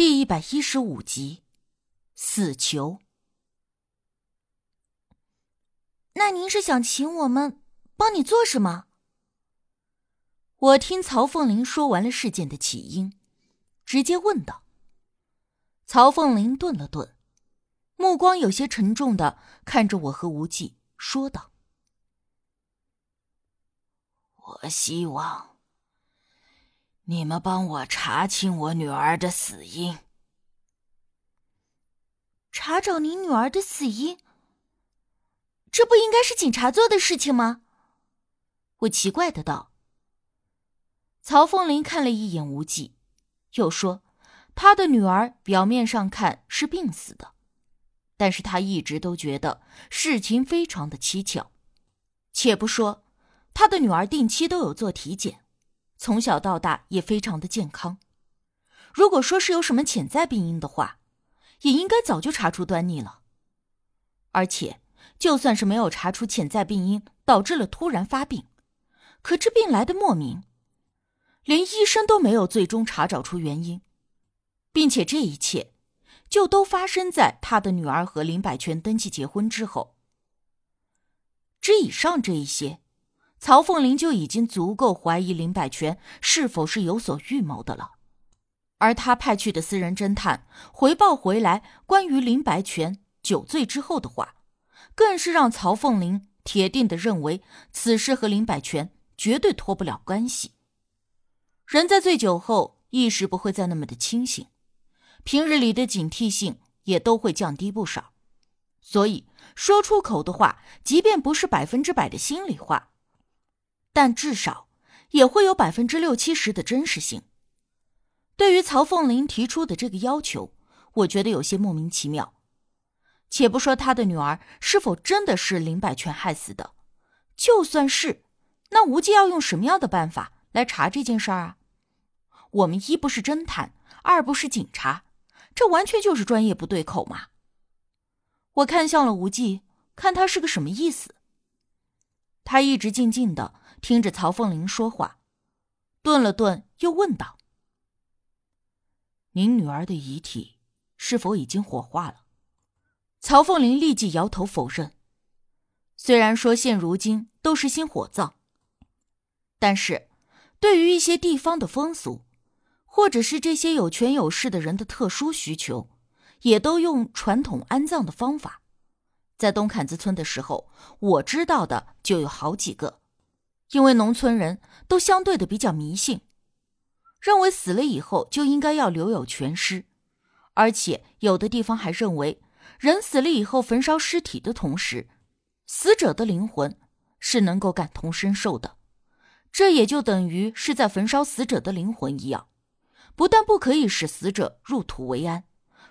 第一百一十五集，死囚。那您是想请我们帮你做什么？我听曹凤玲说完了事件的起因，直接问道。曹凤玲顿了顿，目光有些沉重的看着我和无忌，说道：“我希望。”你们帮我查清我女儿的死因。查找你女儿的死因，这不应该是警察做的事情吗？我奇怪的道。曹凤林看了一眼无忌，又说：“他的女儿表面上看是病死的，但是他一直都觉得事情非常的蹊跷。且不说他的女儿定期都有做体检。”从小到大也非常的健康，如果说是有什么潜在病因的话，也应该早就查出端倪了。而且，就算是没有查出潜在病因导致了突然发病，可这病来的莫名，连医生都没有最终查找出原因，并且这一切就都发生在他的女儿和林百全登记结婚之后。之以上这一些。曹凤玲就已经足够怀疑林百全是否是有所预谋的了，而他派去的私人侦探回报回来关于林百全酒醉之后的话，更是让曹凤玲铁定的认为此事和林百全绝对脱不了关系。人在醉酒后意识不会再那么的清醒，平日里的警惕性也都会降低不少，所以说出口的话，即便不是百分之百的心里话。但至少也会有百分之六七十的真实性。对于曹凤林提出的这个要求，我觉得有些莫名其妙。且不说他的女儿是否真的是林百全害死的，就算是，那无忌要用什么样的办法来查这件事儿啊？我们一不是侦探，二不是警察，这完全就是专业不对口嘛！我看向了无忌，看他是个什么意思。他一直静静的。听着曹凤玲说话，顿了顿，又问道：“您女儿的遗体是否已经火化了？”曹凤玲立即摇头否认。虽然说现如今都是新火葬，但是对于一些地方的风俗，或者是这些有权有势的人的特殊需求，也都用传统安葬的方法。在东坎子村的时候，我知道的就有好几个。因为农村人都相对的比较迷信，认为死了以后就应该要留有全尸，而且有的地方还认为，人死了以后焚烧尸体的同时，死者的灵魂是能够感同身受的，这也就等于是在焚烧死者的灵魂一样，不但不可以使死者入土为安，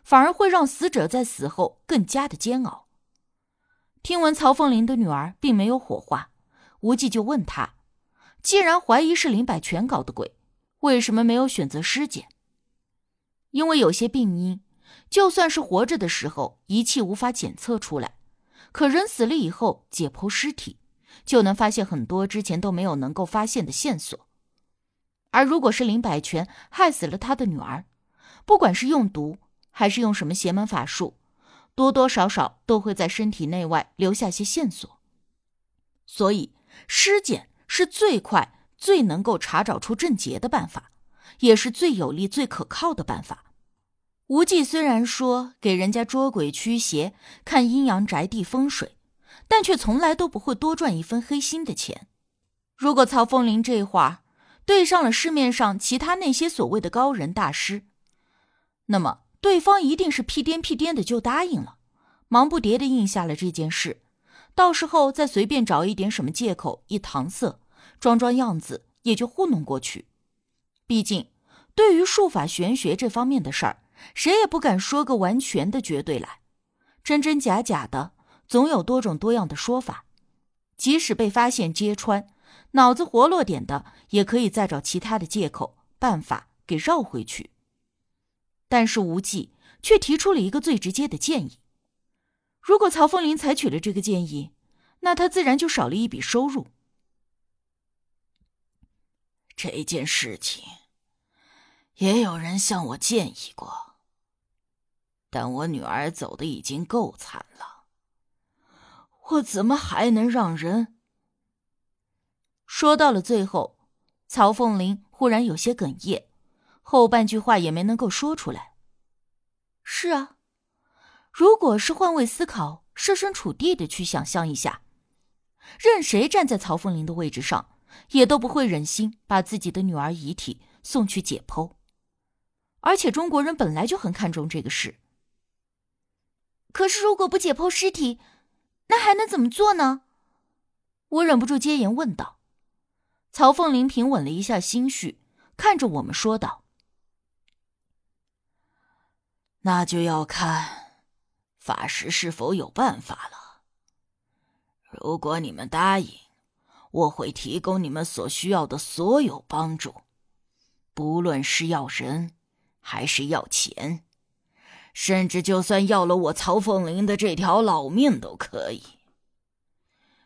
反而会让死者在死后更加的煎熬。听闻曹凤林的女儿并没有火化。无忌就问他：“既然怀疑是林百全搞的鬼，为什么没有选择尸检？因为有些病因，就算是活着的时候仪器无法检测出来，可人死了以后解剖尸体，就能发现很多之前都没有能够发现的线索。而如果是林百全害死了他的女儿，不管是用毒还是用什么邪门法术，多多少少都会在身体内外留下些线索，所以。”尸检是最快、最能够查找出症结的办法，也是最有力、最可靠的办法。无忌虽然说给人家捉鬼驱邪、看阴阳宅地风水，但却从来都不会多赚一分黑心的钱。如果曹凤林这话对上了市面上其他那些所谓的高人大师，那么对方一定是屁颠屁颠的就答应了，忙不迭的应下了这件事。到时候再随便找一点什么借口一搪塞，装装样子也就糊弄过去。毕竟，对于术法玄学这方面的事儿，谁也不敢说个完全的绝对来，真真假假的总有多种多样的说法。即使被发现揭穿，脑子活络点的也可以再找其他的借口办法给绕回去。但是无忌却提出了一个最直接的建议。如果曹凤林采取了这个建议，那他自然就少了一笔收入。这件事情，也有人向我建议过，但我女儿走的已经够惨了，我怎么还能让人？说到了最后，曹凤玲忽然有些哽咽，后半句话也没能够说出来。是啊，如果是换位思考、设身处地的去想象一下，任谁站在曹凤玲的位置上，也都不会忍心把自己的女儿遗体送去解剖。而且中国人本来就很看重这个事。可是，如果不解剖尸体，那还能怎么做呢？我忍不住接言问道。曹凤玲平稳了一下心绪，看着我们说道：“那就要看法师是否有办法了。如果你们答应，我会提供你们所需要的所有帮助，不论是要人，还是要钱。”甚至就算要了我曹凤玲的这条老命都可以。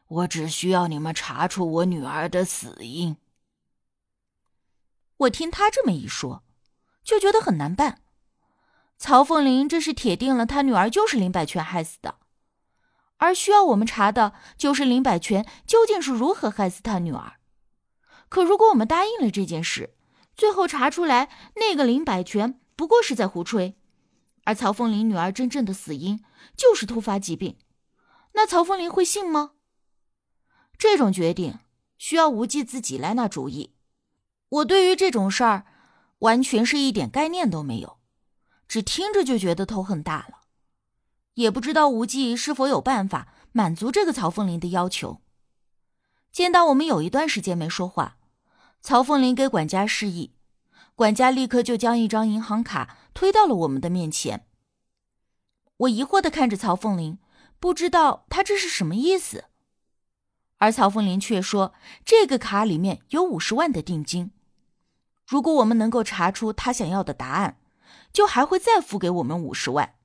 我只需要你们查出我女儿的死因。我听他这么一说，就觉得很难办。曹凤玲这是铁定了，他女儿就是林百全害死的，而需要我们查的就是林百全究竟是如何害死他女儿。可如果我们答应了这件事，最后查出来那个林百全不过是在胡吹。而曹凤玲女儿真正的死因就是突发疾病，那曹凤玲会信吗？这种决定需要无忌自己来拿主意。我对于这种事儿完全是一点概念都没有，只听着就觉得头很大了。也不知道无忌是否有办法满足这个曹凤林的要求。见到我们有一段时间没说话，曹凤林给管家示意。管家立刻就将一张银行卡推到了我们的面前。我疑惑的看着曹凤林，不知道他这是什么意思。而曹凤林却说，这个卡里面有五十万的定金，如果我们能够查出他想要的答案，就还会再付给我们五十万，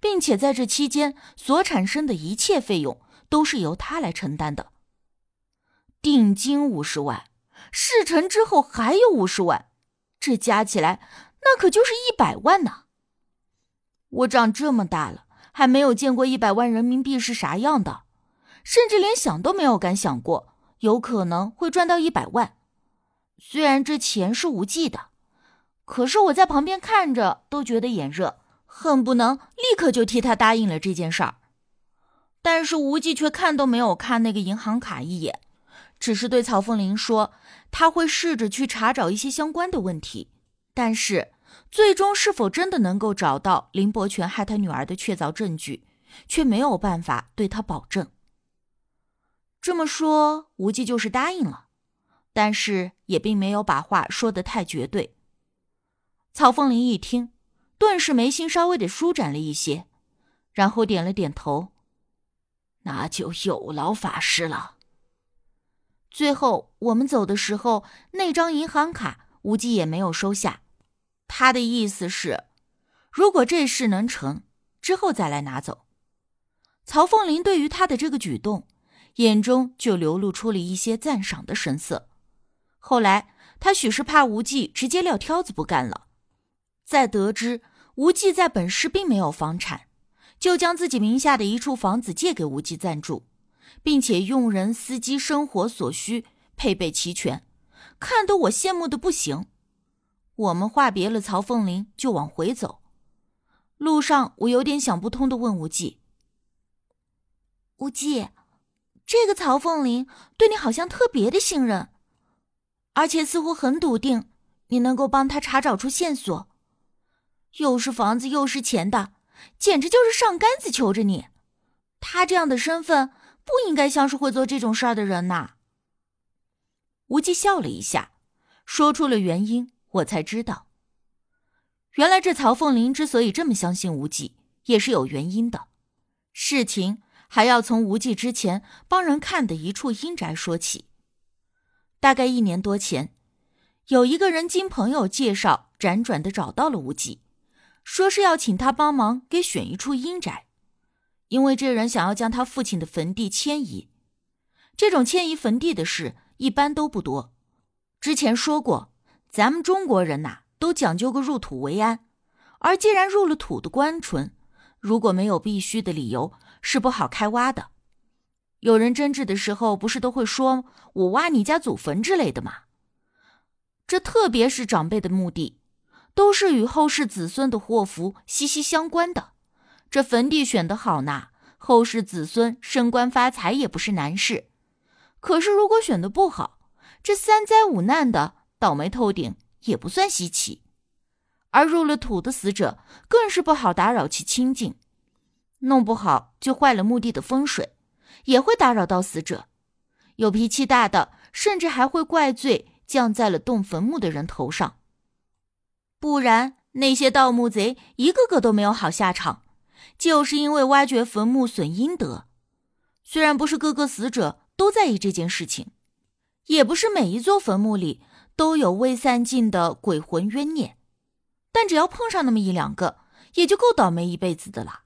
并且在这期间所产生的一切费用都是由他来承担的。定金五十万，事成之后还有五十万。这加起来，那可就是一百万呢。我长这么大了，还没有见过一百万人民币是啥样的，甚至连想都没有敢想过，有可能会赚到一百万。虽然这钱是无忌的，可是我在旁边看着都觉得眼热，恨不能立刻就替他答应了这件事儿。但是无忌却看都没有看那个银行卡一眼。只是对曹凤玲说，他会试着去查找一些相关的问题，但是最终是否真的能够找到林伯权害他女儿的确凿证据，却没有办法对他保证。这么说，无忌就是答应了，但是也并没有把话说得太绝对。曹凤玲一听，顿时眉心稍微的舒展了一些，然后点了点头：“那就有劳法师了。”最后我们走的时候，那张银行卡无忌也没有收下。他的意思是，如果这事能成，之后再来拿走。曹凤林对于他的这个举动，眼中就流露出了一些赞赏的神色。后来他许是怕无忌直接撂挑子不干了，在得知无忌在本市并没有房产，就将自己名下的一处房子借给无忌暂住。并且用人、司机生活所需配备齐全，看得我羡慕的不行。我们话别了曹凤林，就往回走。路上，我有点想不通的问无忌：“无忌，这个曹凤林对你好像特别的信任，而且似乎很笃定你能够帮他查找出线索。又是房子又是钱的，简直就是上杆子求着你。他这样的身份。”不应该像是会做这种事儿的人呐。无忌笑了一下，说出了原因，我才知道，原来这曹凤林之所以这么相信无忌，也是有原因的。事情还要从无忌之前帮人看的一处阴宅说起。大概一年多前，有一个人经朋友介绍，辗转的找到了无忌，说是要请他帮忙给选一处阴宅。因为这人想要将他父亲的坟地迁移，这种迁移坟地的事一般都不多。之前说过，咱们中国人呐，都讲究个入土为安，而既然入了土的官淳，如果没有必须的理由，是不好开挖的。有人争执的时候，不是都会说“我挖你家祖坟”之类的吗？这特别是长辈的墓地，都是与后世子孙的祸福息息相关的。这坟地选得好呢，后世子孙升官发财也不是难事。可是如果选的不好，这三灾五难的倒霉透顶也不算稀奇。而入了土的死者，更是不好打扰其清净，弄不好就坏了墓地的风水，也会打扰到死者。有脾气大的，甚至还会怪罪。降在了动坟墓的人头上，不然那些盗墓贼一个个都没有好下场，就是因为挖掘坟墓损阴德。虽然不是个个死者都在意这件事情，也不是每一座坟墓里都有未散尽的鬼魂冤孽，但只要碰上那么一两个，也就够倒霉一辈子的了。